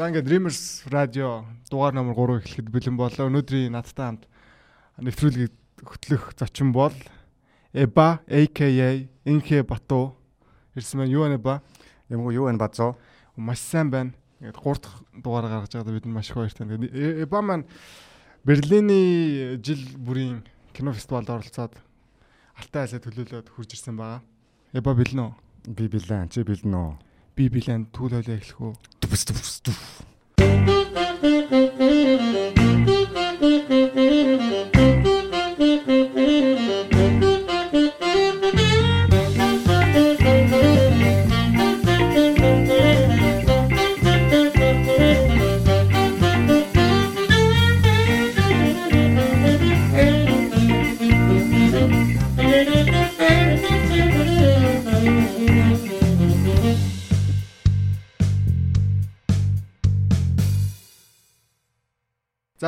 За ингээд Dreamers Radio дугаар номер 3 эхлэхэд бэлэн болоо. Өнөөдрийн надтай хамт нэвтрүүлгийг хөтлөх зочин бол Эба AKA Инхэ Бату ирсэн байна. Юу вэ ба? Ямгүй юу вэ базоо? Маш сайн байна. Ингээд 3 дахь дугаар гаргаж байгаад бид маш их баяртай. Тэгээд Эба маань Берлиний жил бүрийн кино фестивалд оролцоод алтай айлаа төлөөлөд хурж ирсэн байгаа. Эба бэлэн үү? Би бэлэн. Чи бэлэн үү? Би бэлэн. Түүл хойлоо эхлэх үү?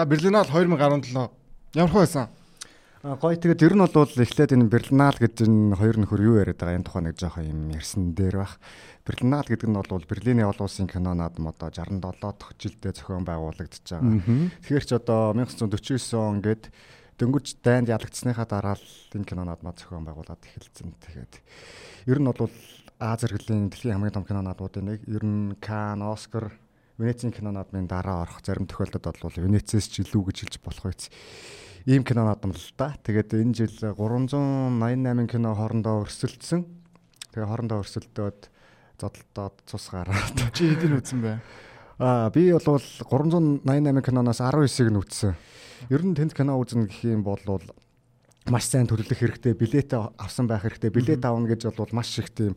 За Берлинал 2017 ямар байсан? Гой тэгээд ер нь бол эхлээд энэ Берлинал гэж энэ хоёр нөхөр юу яриад байгаа энэ тухайн нэг жоохон юм ярьсан дээр бах. Берлинал гэдэг нь бол Берлиний олон улсын кинонууд одоо 67 дахь жилдээ зохион байгуулагдаж байгаа. Тэгэхээр ч одоо 1949 он гээд дөнгөж дайнд ялагдсныхаа дараа л энэ кинонууд маа зохион байгуулад эхэлсэн. Тэгээд ер нь бол Аз зэрэглэлийн дэлхийн хамгийн том кинонуудын нэг ер нь Кан, Оскар Венецийн кинонуудын дараа орох зарим тохиолдолд бол Венецээс ч илүү гэж хэлж болох байц. Ийм кинонууд юм л да. Тэгээд энэ жил 388 кино хоорондоо өрсөлдсөн. Тэгээ хоорондоо өрсөлдөөд зодолдоод цус гараад. Чи хэдийн үзсэн бэ? Аа би бол 388 киноноос 19-ыг нь үзсэн. Ер нь тэнд кино үзнэ гэх юм бол маш сайн төлөвлөх хэрэгтэй, билет авсан байх хэрэгтэй. Билет авна гэж бол маш их тийм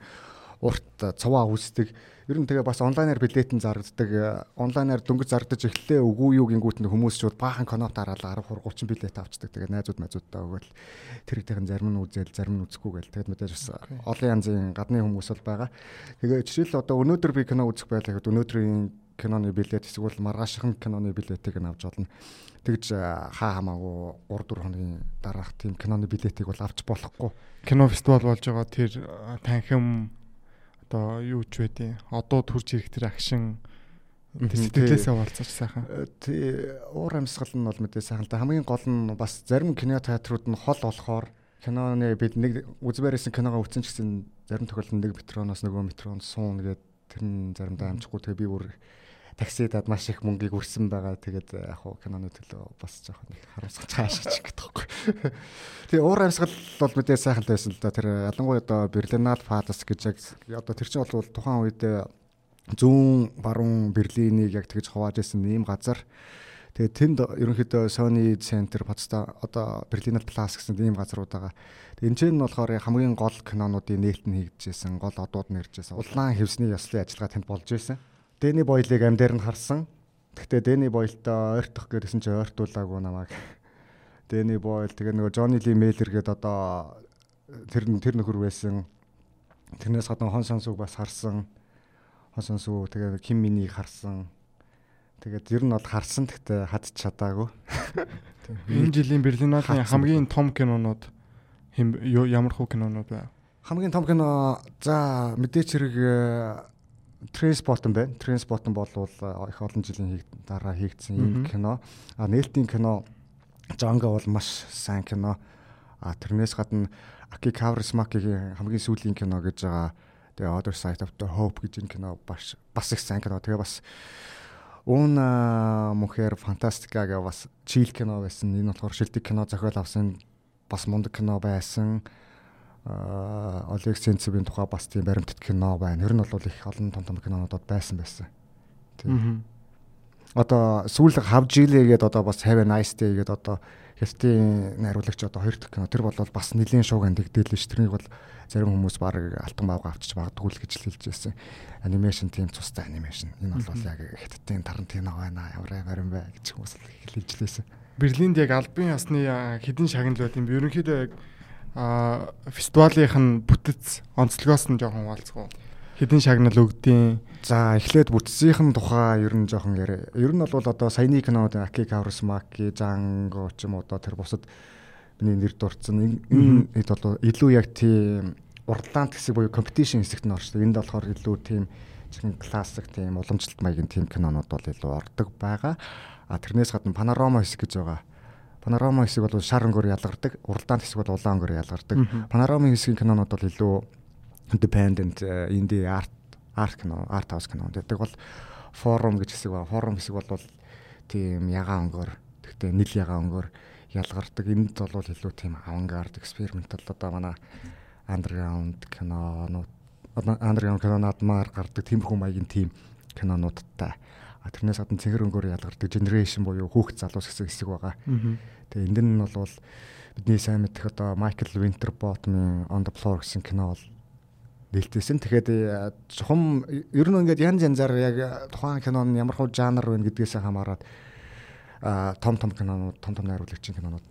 урт цуваа үүсдэг Ер нь тэгээ бас онлайнаар билетэн зарагддаг. Онлайнаар дөнгөж зарагдаж эхлэлээ үгүй юу гингүүт нь хүмүүс шууд баахан конопт хараад 10 30 билет авчдаг. Тэгээ найзууд найзуудтай өгөөл тэр ихтэйхэн зарим нь үзэл зарим нь үзэхгүй гэл. Тэгээд мэдээж бас олон янзын гадны хүмүүс бол байгаа. Тэгээ жишээл одоо өнөөдөр би кино үзэх байлаа гэхэд өнөөдрийн киноны билет эсвэл маргаашхан киноны билетийг нь авч олно. Тэгж хаа хамаагүй 3 4 хоногийн дараах тийм киноны билетийг бол авч болохгүй. Кино фестивал болж байгаа тэр танхим одоо юу ч байдیں۔ Одоо төрж ирэх тэр акшн сэтгэлээсээ болцооч сайхан. Э, тий уур амьсгал нь бол мэдээ сайхан. Хамгийн гол нь бас зарим кино театрууд нь хол болохоор киноны бид нэг үзбэрсэн киногоо үтсэн ч гэсэн зарим тохиолдолд нэг метроноос нөгөө метронд суун гэдэг тэр нь заримдаа амжихгүй тэгээ би бүр таксидад маш их мөнгийг өрсөн байгаа. Тэгээд яг хуу киноны төлөө бас жоохон их харуулсах цаашаач гэдэг таахгүй. Тэгээ уур амьсгал бол мэдээ сайхан байсан л да. Тэр ялангуяа одоо Берлинал Палас гэж яг одоо тэр чинь бол тухайн үед зүүн баруун Берлинийг яг тэгж хувааж исэн ийм газар. Тэгээ тэнд ерөнхийдөө Sony Center Potsdam одоо Berliner Platz гэсэн ийм газрууд байгаа. Тэгээ энэ ч нь болохоор хамгийн гол кинонуудын нээлт нь хийгдэж байсан, гол одууд байсан. Улаан хевсний ёслолын ажиллагаа тэнд болж байсан. Дэни бойлыг амдэр нь харсан. Гэхдээ Дэни бойлтой ойртох гэсэн чи ойртуулаагүй намайг. Дэни бойл тэгээ нөгөө Johnny Lee Mailer гээд одоо тэр тэр нөхөр байсан. Тэрнээс гадна хон сонсог бас харсан. Хон сонсог тэгээ Ким Минийг харсан. Тэгээд ер нь бол харсан гэхдээ хад чадаагүй. Энэ жилийн Берлиналийн хамгийн том кинонууд ямар хөө кинонууд вэ? Хамгийн том кино за мэдээч хэрэг Трейнспотон байна. Трейнспотон бол э, их олон жилийн дараа хийгдсэн юм кино. А нээлтийн кино Жанга бол маш сайн кино. А тэрнээс гадна Аки Каврисмакигийн хамгийн сүүлийн кино гэж байгаа тэгээ Other Side of the Hope гэж энэ кино бас бас их сайн кино. Тэгээ бас Una Mujer Fantástica гэх бас чил кино байсан. Энэ болохоор шилдэг кино зохиол авсан бас мундаг кино байсан. Олег Сенцевийн тухай бас тийм баримтат кино байна. Ер нь бол их олон том том кинонуудад байсан байсан. Тийм. Одоо сүүлэг хавжилээ гээд одоо бас have a nice day гээд одоо хятадын найруулагч одоо хоёр дахь кино тэр бол бас нэлийн шууг андигдээлээ ш. Тэрнийг бол зарим хүмүүс баг алтан баага авчиж магадгүй л гэж хэлж байсан. Анимашн тийм цустай анимашн. Энэ бол яг хятадын Тарантино байна. Ямар юм бэ гэж хүмүүс хэлж лээсэн. Берлинд яг албан ёсны хідэн шагналууд юм. Ерөнхийдөө яг а фестивалийнх нь бүтэц онцлогоос нь жоохон хуваалцгаа. Хэдин шагнал өгдیں۔ За эхлээд бүтцийн тухай ер нь жоохон яриа. Ер нь бол одоо саяны кинод Аки Каврсмаки, Жанго ч юм уу одоо тэр бусад миний нэр дурдсан энэ хэд бол илүү яг тийм уралдаант хэсэг буюу competition хэсэгт нь орчдөг. Энд болохоор илүү тийм чихэн классик тийм уламжлалт маягийн тийм кинонууд бол илүү ордог байгаа. А тэрнээс гадна панорама хэсэг гэж байгаа. Панорама хэсэг бол шар өнгөөр ялгардаг. Уралдаант хэсэг бол улаан өнгөөр ялгардаг. Панорамын хэсгийн кинонууд бол илүү independent indie art арт кино, арт хаус кино. Тэгдэг бол форум гэж хэсэг ба форум хэсэг бол тийм ягаан өнгөөр тэгтээ нийл ягаан өнгөөр ялгардаг. Энд бол илүү тийм авангард экспериментал одоо манай underground кинонууд underground кинонууд маар гардаг тиймэрхүү маягийн тийм кинонуудтай. А тэрнээс гадна цэнгэр өнгөөр ялгардаг generation буюу хүүхд залуус гэсэн хэсэг байгаа. Тэгээ энд нь бол бидний сайн мэдэх одоо Michael Winterbottom-ын On the Floor гэсэн кино бол нээлттэйсэн. Тэгэхээр чухам ер нь ингээд янз янзаар яг тухайн кинон ямар хөө жанр вэ гэдгээс хамаарат том том кинонууд, том том найруулагчийн кинонууд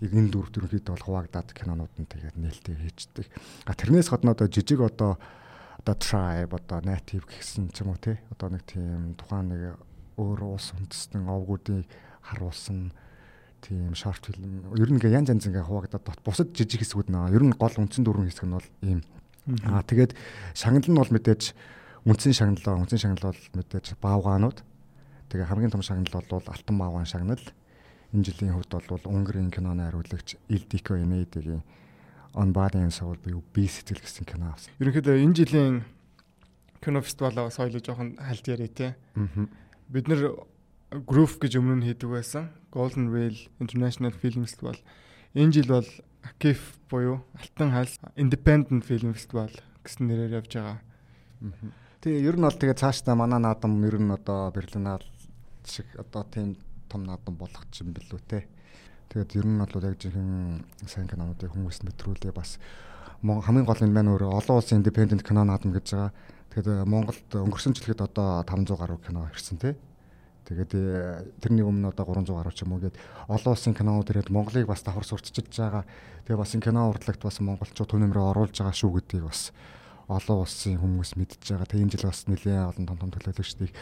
энэ дөрвт ерөнхийдөө бол хуваагдаад кинонууд нь тэгээд нээлттэй хийждэг. А тэрнээс гадна одоо жижиг одоо одоо tribe одоо native гэсэн ч юм уу те одоо нэг тийм тухайн нэг өөр уус үндэстэн овгуудыг харуулсан тийм short film. Ер нь ингээ янз янз ингээ хуваагдаад бусад жижиг хэсгүүд наа ер нь гол үндсэн дөрвөн хэсэг нь бол ийм. Аа тэгээд шагнал нь бол мэдээж үндсэн шагналаа үндсэн шагнал бол мэдээж баавгаанууд. Тэгээ хамгийн том шагнал бол алтан баавгаан шагнал. Энэ жилийн хувьд бол Унгарын киноны хариулагч Ildiko Enedi-гийн On Body and Soul буюу бие сэтгэл гэсэн кино авсан. Ерөнхийдөө энэ жилийн кино фестивалаас соёлоо жоохон хальт яриа те. Бид нэр Groove гэж өмнө нь хийдэг байсан. Golden Whale International Film Festival. Энэ жил бол Акиф буюу Алтан хаал Independent Film Festival гэсэн нэрээр явж байгаа. Тэгээ ер нь бол тэгээ цаашдаа манай наадам ер нь одоо Берлиналь шиг одоо тийм том наадам болох юм билүү те. Тэгээд ер нь бол яг жинхэнэ сайн кинонуудыг хүмүүст мэдрүүлээ бас хамгийн гол нь маань өөрөө олон улсын independent кино наадам гэж байгаа. Тэгэхээр Монголд өнгөрсөн жилхэд одоо 500 гаруй кино ирсэн те. Тэгээд э, тэрний өмнө одоо 300 гаруй ч юм уу гээд олон улсын кинонууд ирээд Монголыг бас давхар сурталчилж байгаа. Тэгээ бас энэ кино урлагт бас монголчууд төв нэмрээ оруулж байгаа шүү гэдгийг бас олон улсын хүмүүс мэдж байгаа. Тэгээ энэ жил бас нэлээд олон том том төлөөлөгчдийг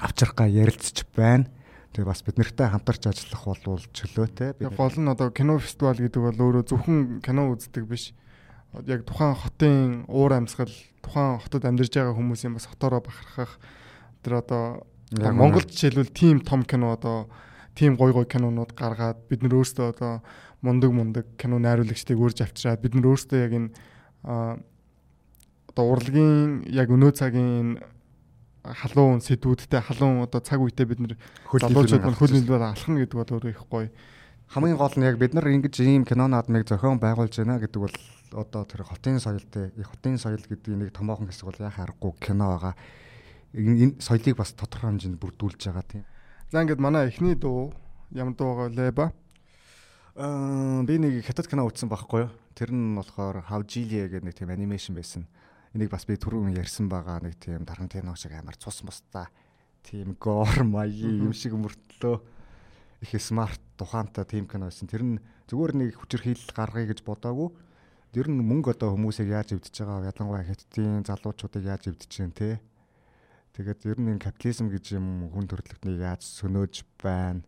авчрахгаа ярилцж байна. Тэгээ бас бид нартай хамтарч ажиллах болвол чөлөөтэй. Гол нь одоо кино фестивал гэдэг бол өөрөө зөвхөн кино үздэг биш. Яг тухайн хотын уур амьсгал, тухайн хотод амьдарч байгаа хүмүүсийн бас хотороо бахархах тэр одоо Монголд жишээлбэл тийм том кино одоо тийм гой гой кинонууд гаргаад бид нар өөрсдөө одоо мундаг мундаг кино найруулагчдыг урьж авчираад бид нар өөрсдөө яг энэ одоо урлагийн яг өнөө цагийн халуун сэдвүүдтэй халуун одоо цаг үедээ бид нар залуучууд нь хөл нөлөөр алхах нь гэдэг бол өөрөө их гоё. Хамгийн гол нь яг бид нар ингэж ийм кино наадмыг зохион байгуулж байна гэдэг бол одоо тэр хотын соёлтэй хотын соёл гэдэг нэг томоохон хэсэг бол яхаа аргагүй кино байгаа энэ соёлыг бас тодорхой хэмжээнд бүрдүүлж байгаа тийм. За ингээд манай эхний дуу ямар дуу байгаа вэ ба? Аа би нэг хятад кино үзсэн байхгүй юу? Тэр нь болохоор How Jilia гэдэг нэг тийм анимашн байсан. Энийг бас би түрүүн ярьсан байгаа нэг тийм Тарантино шиг амар цус мустаа тийм гор маягийн юм шиг мөртлөө их смарт тухаантай тийм кино байсан. Тэр нь зүгээр нэг хүчирхийлэл гаргая гэж бодоагүй. Тэр нь мөнгө одоо хүмүүсийг яаж эвдэж байгаа ялангуяа хятадын залуучуудыг яаж эвдэж чинь те Тэгээд ер нь энэ капитализм гэж юм хүн төрөлхтнийг яаж сөнөөж байна.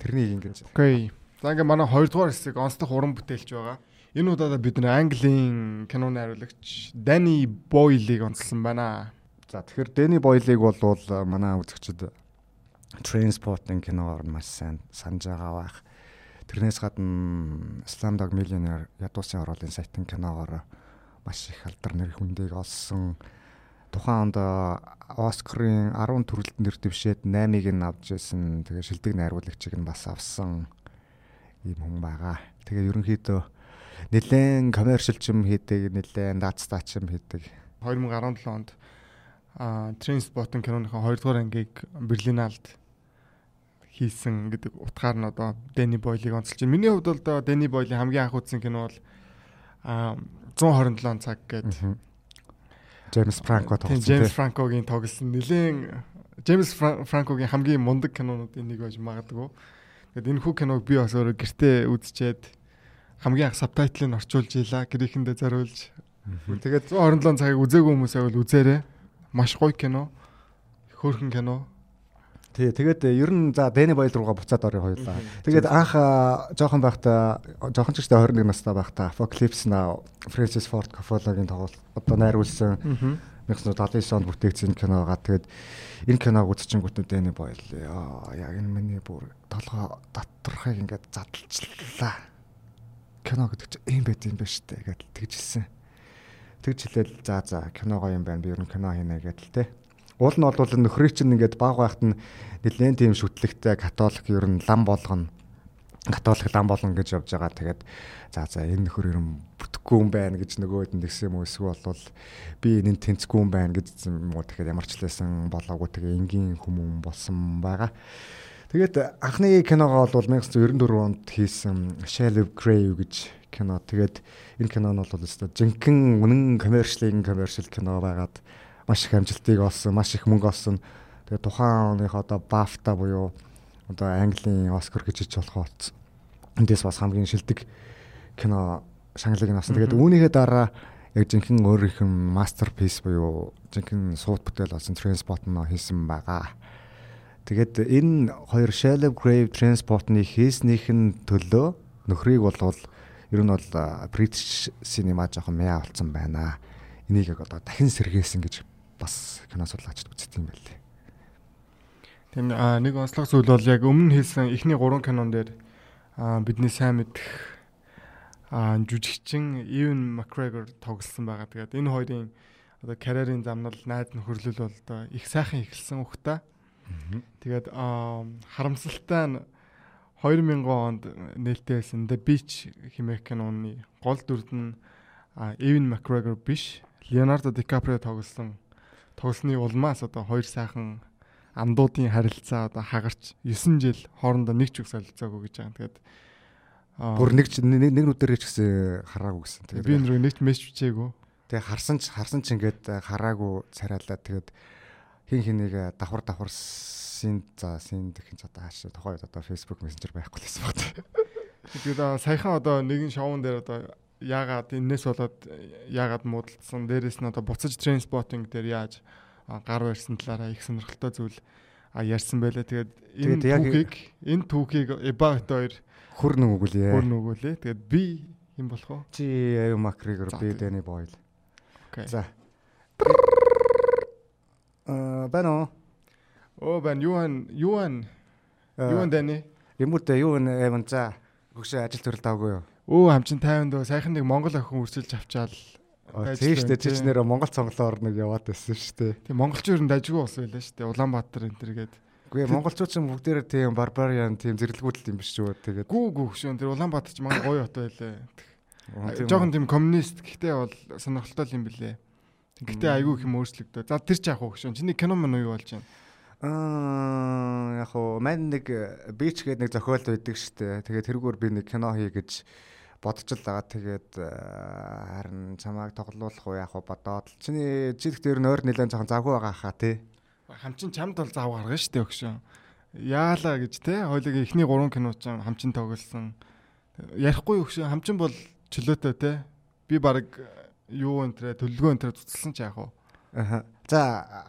Тэрнийг ингэж. Окей. За ингээ манай 2 дугаар хэсэг онцлог уран бүтээлч байгаа. Энэ удаа бид нэр Английн киноны хариулагч Дани Бойлыг онцлсан байна. За тэгэхээр Дани Бойлыг бол манай үзэгчид Transport-ын киноор маш сайн санаж байгаа байх. Тэрнээс гадна Slumdog Millionaire ядуусын оруулын сайтын киногоор маш их алдар нэр хүндийг олсон тухайн онд Оскарын 10 төрөлд нэр дэвшээд 8-ыг нь авч ирсэн. Тэгээ шилдэг найруулагчийг нь бас авсан ийм хүн байгаа. Тэгээ ерөнхийдөө нэлээд коммершил ч юм хийдэг, нэлээд даацтаач юм хийдэг. 2017 онд а Trainspotting киноныхаа 2 дугаар ангийг Берлиналд хийсэн гэдэг утгаар нь одоо Дени Бойлыг онцолж байна. Миний хувьд бол Дени Бойлийн хамгийн анх үзсэн кино бол а 127 цаг гэдэг Джеймс Франко тоглосон. Джеймс Франкогийн тоглосон нэлээд Джеймс Франкогийн хамгийн мундаг кинонуудын нэг байж магадгүй. Тэгэд энэ хүү киног би бас өөрөө гэртээ үзчихэд хамгийн анх сабтайтлыг нь орчуулж ийлаа. Гэрээхэндээ зориулж. Тэгээд 127 цагийг үзээгүй хүмүүс байвал үзээрэй. Маш гоё кино. Хөөрхөн кино. Тий, тэгээд ер нь за Дэни Бойл руугаа буцаад орё хоёулаа. Тэгээд анх жоохон байхдаа жоохон ч ихтэй 21 настай байхдаа Apocalypse Now Francis Ford Coppola-гийн тоглолт одоо найруулсан 1979 онд бүтээгдсэн киногаа тэгээд энэ киног үзчихэнгүүт Дэни Бойл яа яг энэ миний бүр толгой доторхыг ингээд задлчлаа. Кино гэдэг чинь ийм байт юм байна штэ гэдэл тэгжилсэн. Тэгж хэлээл за за киногоо юм байна би ер нь кино хийнэ гэдэл те Уул нь бол нөхрий чинь ингээд баг байхад нь нэлээд тийм шүтлэгтэй католик ер нь лам болгоно. Католик лам болгоно гэж явж байгаа. Тэгээд за за энэ нөхөр ер нь бүтэхгүй юм байна гэж нөгөөд нь тэгсэн юм уу эсвэл бол би энэ тэнцгүй юм байна гэж юм уу тэгэхээр ямар ч лээсэн болоогүй тэгээ энгийн хүмүүн болсон байгаа. Тэгээд анхны киногоо бол 1994 онд хийсэн Shell Grey гэж кино. Тэгээд энэ кино нь бол өстой жинхэнэ үнэн коммершлийн коммершил кино байгаад маш их амжилтыг олсон, маш их мөнгө олсон. Тэгээ тухайн оных одоо BAFTA буюу одоо Английн Оскар гэж ич болох болсон. Эндээс бас хамгийн шилдэг кино шагналыг нь авсан. Тэгээд үүнийхээ дараа яг жинхэнэ өөрийнх нь мастерпис буюу жинхэнэ сууд бүтээл болсон Transport нь хийсэн байгаа. Тэгээд энэ хоёр Shallow Grave Transport-ны хийснийх нь төлөө нөхрийг болвол ер нь бол British cinema жоохон мяа болсон байна. Энийг яг одоо дахин сэргээсэн гэж бас кино судлаачд үздэг юм байлээ. А нэг онцлог зүйл бол яг өмнө хийсэн эхний 3 кинон дээр бидний сайн мэдэх жүжигчин Ewan McGregor тоглосон байгаа. Тэгээд энэ хоёрын одоо карьерийн замнал найд нөхөрлөл бол одоо их сайхан эхэлсэн ухта. Тэгээд харамсалтай нь 2000 онд нээлттэйсэн The Beach хэмээх киноны гол дүрд нь Ewan McGregor биш Leonardo DiCaprio тоглосон тоглосны улмаас одоо хоёр сайхан андуудын харилцаа одоо хагарч 9 жил хоорондоо нэг ч үг солилцоогүй гэж байгаа. Тэгээд бүр нэг нэг нүдэрээ ч гэсэн хараагүй гэсэн. Тэгээд би нэр нэг ч мессеж бичээгүй. Тэгээд харсан ч харсан ч ингээд хараагүй царайлаа. Тэгээд хин хэнийг давхар давхарсын за син гэх юм одоо хааш тухай одоо Facebook Messenger байхгүй л байсан баг. Тэгээд саяхан одоо нэгэн шоун дээр одоо яагаад энэс болоод яагаад муудалцсан дээрэс нь одоо буцаж транспортинг дээр яаж гар барьсан талаараа их сонирхолтой зүйл ярьсан байлаа. Тэгээд энэ түүхийг энэ түүхийг Эбавит хоёр хөр нүгүүлээ. Хөр нүгүүлээ. Тэгээд би юм болох уу? Чи Аю Макригер би Дэни Бойл. За. Аа бано. Оо бан юуан юуан юуан Дэни. Юмуутэ юуан эвэн за. Өгшөө ажил төрөл давгүй юу? Өө хамчин 50 дөө сайхан нэг Монгол охин үрсэлж авчаал. Тийм шүү дээ. Чи ч нэрээ Монгол цонглоор нэг яваад байсан шүү дээ. Тийм монголчууд нь дажгүй ус байлаа шүү дээ. Улаанбаатар энэ төргээд. Үгүй монголчууд ч бүгдээрээ тийм барбариан тийм зэрлэгүүдэл юм биш шүү. Тэгээд Гүү гүү хөшөө тэр Улаанбаатар ч манай гоё хот байлаа. Жохон тийм коммунист гэхдээ бол сонирхолтой юм билээ. Гэхдээ айгүй их юм өөрчлөгдөө. За тэр ч яах вэ хөшөө. Чиний кино мөн юу болж байна? Аа яг хоо мань нэг бич гэдэг нэг зохиол байдаг штэ. Тэгээд тэрүүгээр би нэг кино хий гэж бодож л байгаа. Тэгээд харин чамайг тоглуулах уу яах вэ бодоод. Чиний жилх дээр нойр нэлээд жоохон завгүй байгаа хаа тий. Хамчин чамд бол зав гаргана шүү дээ өгшөө. Яалаа гэж тий. Хойлог эхний 3 кино ч хамчин тоглосон. Ярихгүй өгшөө. Хамчин бол чөлөөтэй тий. Би баг юу энэ төлөвлөгөө энэ цуцлсан ч яах вэ? Аа. За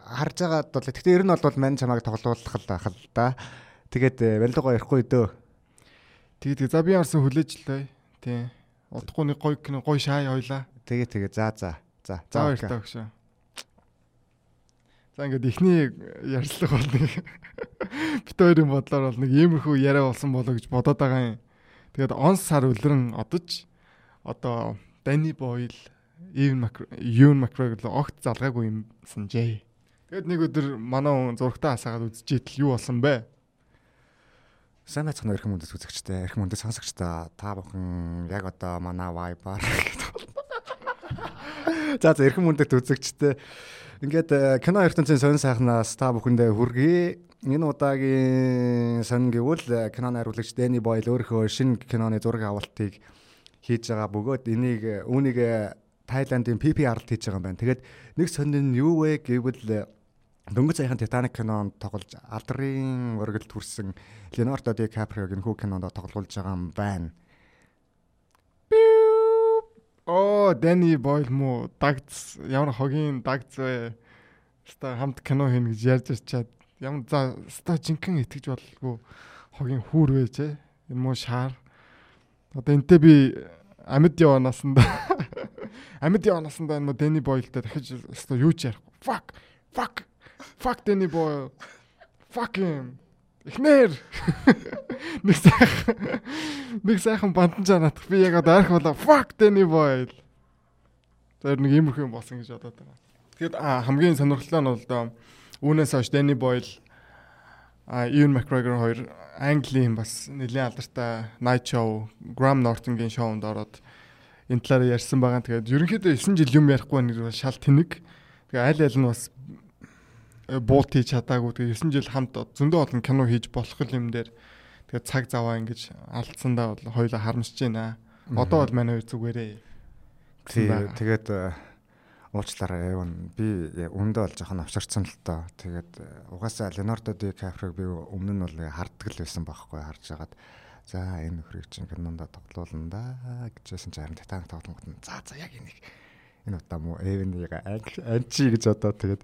харж байгаад бол гэхдээ ер нь бол мань чамайг тоглуулах л байх л да. Тэгээд барилгоо ярихгүй дөө. Тэгээд за би харсан хүлээж лээ. Тий. Удахгүй нэг гоё кино гоё шаай хойлаа. Тэгээ тэгээ за за. За за баярлалаа өгшөө. За ингээд ихний ярьслах бол нэг бит хоёрын бодлоор бол нэг иймэрхүү яриа болсон болоо гэж бодоод байгаа юм. Тэгээд он сар өлрөн одож одоо Дани Бойл, Ивен Юн Макгрегор огт залгаагүй юм санджээ. Тэгээд нэг өдөр манай хүн зургтаа хасаагаад үзчихээл юу болсон бэ? Сайн байцгаана эрхэм үндэс үзэгчтэй, эрхэм үндэс сонсогчтой та бүхэн яг одоо манай Viber За за эрхэм үндэт үзэгчтэй ингээд э, кино ертөнцийн сонин сайхнаас та бүхэндээ хүргэе. Энэ удаагийн сонин гэвэл э, кино найруулагч Дэни Бойл өөрийнхөө шинэ киноны зураг авалтыг хийж байгаа бөгөөд энийг э, үүнийг Тайландын PPR-т хийж байгаа юм байна. Тэгээд нэг сонин нь юу вэ гэвэл Дөнгөж саяхан Titanic кинонд тоглож алдрын өргөлд хүрсэн Leonardo DiCaprio-гийн хүү кинонд тоглуулж байгаа юм байна. Оо, Danny Boyle муу дагц ямар хогийн дагц вэ? Ста хамт кино хийнэ гэж ярьж чад Ямар за ста жинхэнэ итгэж болгүй хогийн хүүр байж ээ. Энэ муу шаар. Одоо энтэй би амьд яванаасанда амьд яванаасанда энэ Дэни Бойлтой дахиж ста юу ч ярихгүй. Fuck. Fuck. Fuck Дэни Бойл. Fuck him. Эхнэр. Нэг сайхан нэг сайхан бандан жанаадах би яг одоо арх болоо fuck Дэни Бойл. Тэр нэг иймэрхүү юм болсон гэж бодоод байгаа. Тэгэд хамгийн сонирхолтой нь бол одоо үүнээс хойш Дэни Бойл а Ian McGregor хоёр Английн бас нэлийн алдартай Night Show, Graham Norton-гийн шоунд ороод энэ талаар ярьсан байгаа. Тэгээд ерөнхийдөө 9 жил юм ярихгүй нэг шал тэнэг. Тэгээ аль аль нь бас э, буут хийж чадаагүй. Тэгээ 9 жил хамт зөндөө олон кино хийж болох юм дээр тэгээ цаг заваа ингэж алдсандаа бол хоёулаа харамсаж байна. Одоо бол манай хоёр зүгээрээ. Тэгээд э, уучлаарай явна. Би өмнөдөө бол жоохон авчирсан л тоо. Тэгээд э, угаасаа Leonardo DiCaprio би өмнө нь бол харддаг л байсан байхгүй харж хагаад за энэ нөхрийг чинь кинонд тоглуулна да гэжсэн чинь харин Titanic тоглонгот нь за за яг энийг энэ удаа муу Эвенийг анчи гэж одоо тэгээд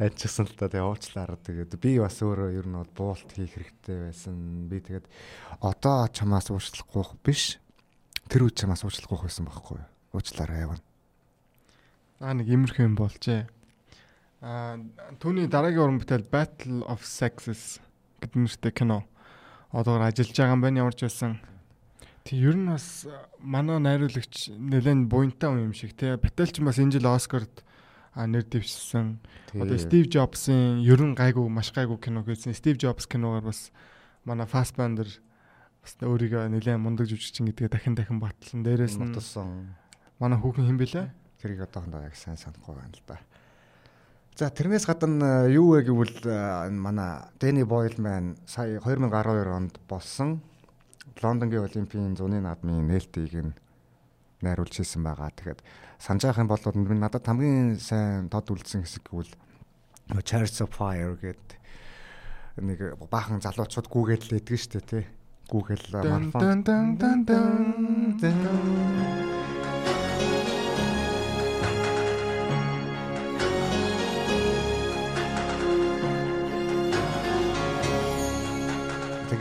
анчихсан л та тэгээд уучлаарай тэгээд би бас өөрөө ер нь бол буулт хийх хэрэгтэй байсан. Би тэгээд одоо чамаас уучлахгүй биш. Тэр үед чамаас уучлахгүй байсан байхгүй юу? Уучлаарай явна. Аа нэг имерхэн юм болжээ. Аа түүний дараагийн уран бүтээл Battle of Sexes гэдэг нэртэй кино одоогор ажиллаж байгаа юм байна ямар ч байсан. Тэг ер нь бас манай найруулагч нэлээд буянтай юм шиг тий. Баталч бас энэ жил Оскарт нэр дэвшсэн. Одоо Стив Джобсын ер нь гайгүй маш гайгүй кино гэсэн. Стив Джобс киногаар бас манай Fassbender бас өөрийгөө нэлээд мундаг жүжигчин гэдгээ дахин дахин батлсан. Дээрээс нь манай хүүхэн хэм бэлээ? Тэрийг одоохондоо яг сайн санахгүй байна л да. За тэрнээс гадна э, юу вэ гэвэл э, энэ манай Дэни Бойл маань сая 2012 онд болсон Лондонгийн Олимпийн зуны наадмын нээлтийг нь найруулж хийсэн байгаа. Тэгэхээр санаж явах юм бол надад хамгийн сайн тод үлдсэн хэсэг гэвэл Chariots of Fire гэдэг нэг баахан залуучууд гүүгээд л идэг шүү дээ тий. Гүүгээл марафон.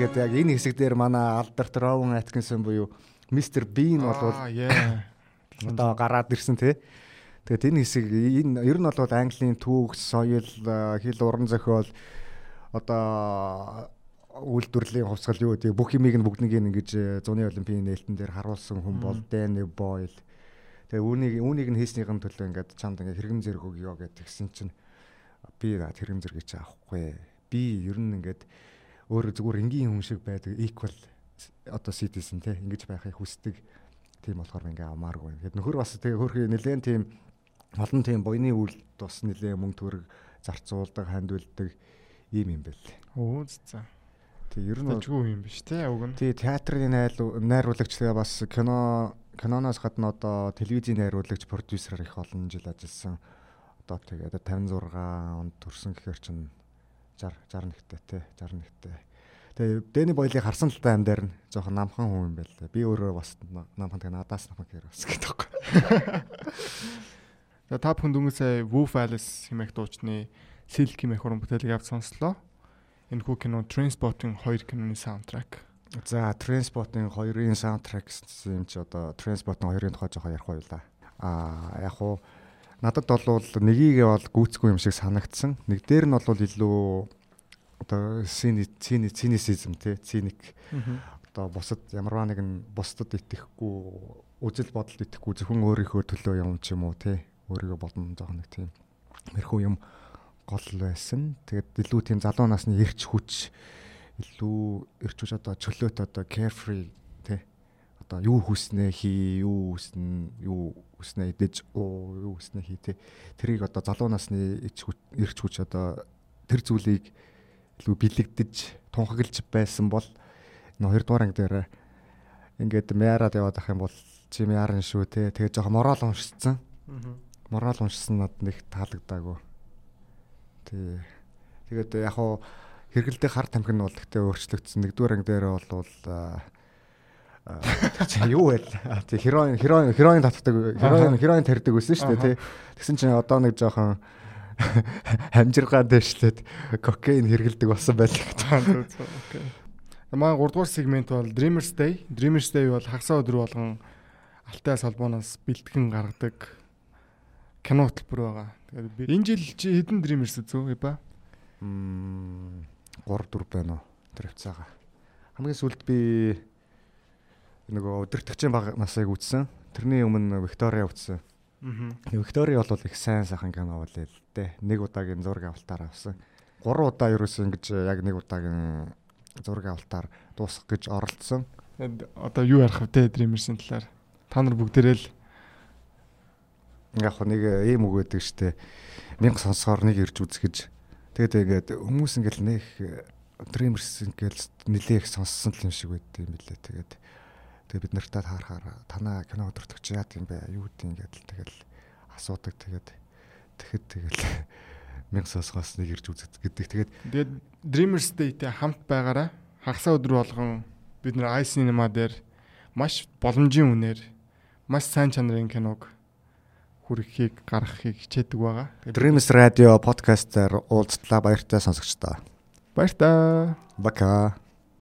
Тэгээд яг энэ хэсэг дээр манай Алберт Роун Аткинсон буюу Мистер Бин бол одоо гараад ирсэн тий. Тэгээд энэ хэсэг энэ ер нь бол Английн түүх, соёл, хэл уран зохиол одоо үйлдвэрлэлийн хувьсгал юу гэдэг бүх юмыг нь бүгднийг ингэж зуны олимпийн нээлтэн дээр харуулсан хүн бол Дэн Бойл. Тэгээ үүнийг үүнийг нь хийснийхэн төлөө ингээд чамд ингээд хэрэгэн зэрэг өгөө гэдгсэн чинь би хэрэгэн зэрэг чи авахгүй. Би ер нь ингээд өөрөө зүгээр энгийн хүн шиг байдаг equal одоо citizen те ингэж байхыг хүсдэг тийм болохоор ингээ амааргүй. Тэгэхээр нөхөр бас тэгээ хөрхи нэлээд тийм олон тийм буйны үйл тус нэлээд мөнгө төгрөг зарцуулдаг, хандвилдаг ийм юм байл. Оо за. Тэг ер нь жгүй юм биш те уг нь. Тий театрын найруулагч тэгээ бас кино киноноос гадна одоо телевизийн найруулагч продюсераар их олон жил ажилласан. Одоо тэгээд 56 онд төрсэн гэхээр чинь 60 60 нэгтэй тий 60 нэгтэй. Тэгээ Дэни Бойлыг харсан л та юм дээр нь жоохон намхан хүн юм байл. Би өөрөө бас намхан тэгээ надаас намхан гэр бас гэдэг байхгүй. За та бүхэн дөнгөж сая Wolf Alice хэмээх дуучны Silk хэмээх уран бүтээлийг авч сонслоо. Энэ хүү кино Transporting 2 киноны саундтрак. За Transporting 2-ын саундтрак гэсэн юм чи одоо Transporting 2-ын тухай жоохон ярих байл да. Аа яг хуу надад бол нёгийг бол гүйцэхгүй юм шиг санагдсан. Нэг дээр нь бол илүү одоо цини цини цинисизм тий циник одоо бусад ямарваа нэгэн бусдад итгэхгүй үзэл бодолд итгэхгүй зөвхөн өөрийнхөө төлөө юм ч юм уу тий өөрийгөө бодно жоохон нэг тийм мэрхүү юм гол байсан. Тэгээд илүү тийм залуу насны эрч хүч илүү эрч хүч одоо чөлөөт одоо carefree одоо юу хүснээ хий, юу хүснэ, юу хүснээ идэж, оо юу хүснээ хий тий. Тэрийг одоо залуу насны эрч хүч одоо тэр зүйлийг илүү бэлэгдэж тунхаглаж байсан бол энэ хоёрдугаар анги дээр ингээд мяарад яваад ах юм бол чи мяарн шүү те тэгээ жоохон морал уншсан. Морал уншсан над нэг таалагдаагүй. Тий. Тэгээд яг хуу хэрэгэлдэх хар тамхи нь бол гэхдээ өөрчлөгдсөн. Нэгдүгээр анги дээр бол юу вэ? Тий хероин хероин хероин татдаг хероин хероин тарьдаг байсан шүү дээ тий. Тэгсэн чинь одоо нэг жоохон хамжиргаан дэвшлээд кокаин хэргэлдэг болсон байлиг. Окей. Манай 3 дугаар сегмент бол Dreamers Day. Dreamers Day бол хагасаа өдөр болгон алтай салбооноос бэлтгэн гаргадаг кино хөтөлбөр байгаа. Тэгээд би энэ жил чи хэдэн Dreamers зөө ба? Мм 3 4 байна уу? Тэр хвцаага. Хамгийн сүүлд би нөгөө өдөртөгчийн баг насыг үзсэн. Тэрний өмнө Виктория үзсэн. Аа. Виктори бол их сайн сайхан кино болээ л дээ. Нэг удаагийн зураг авалтаар авсан. Гурван удаа ерөөсөө ингэж яг нэг удаагийн зураг авалтаар дуусгах гэж оролдсон. Тэгээд одоо юу ярих вэ те Dreamers-ийн талаар? Та нар бүгдээрээ л Яг нэг ийм үг өгдөг штэ. Мянга сонсохоор нэг ирж үзэх гэж. Тэгээд ингээд хүмүүс ингээл нэг Dreamers ингээл нилээ их сонссон л юм шиг байд юм билээ. Тэгээд тэгээд бид нартай таарахаар танаа кино өдөртөгч яа гэм бэ? Юу гэдэг ингээд л тэгэл асуудаг. Тэгээд тэгэхэд тэгэл мянга сонсохоос нэг ирж үзэх гэдэг. Тэгээд тэгээд Dreamers Day-тэй хамт байгаараа хагасаа өдөр болгон бид нар iCinema дээр маш боломжийн үнээр маш сайн чанарын киног хүргэхийг гаргахыг хичээдэг байгаа. Dreams Radio podcast-аар уулзтлаа баяртай сонсогчдоо. Баяр таа. Бака.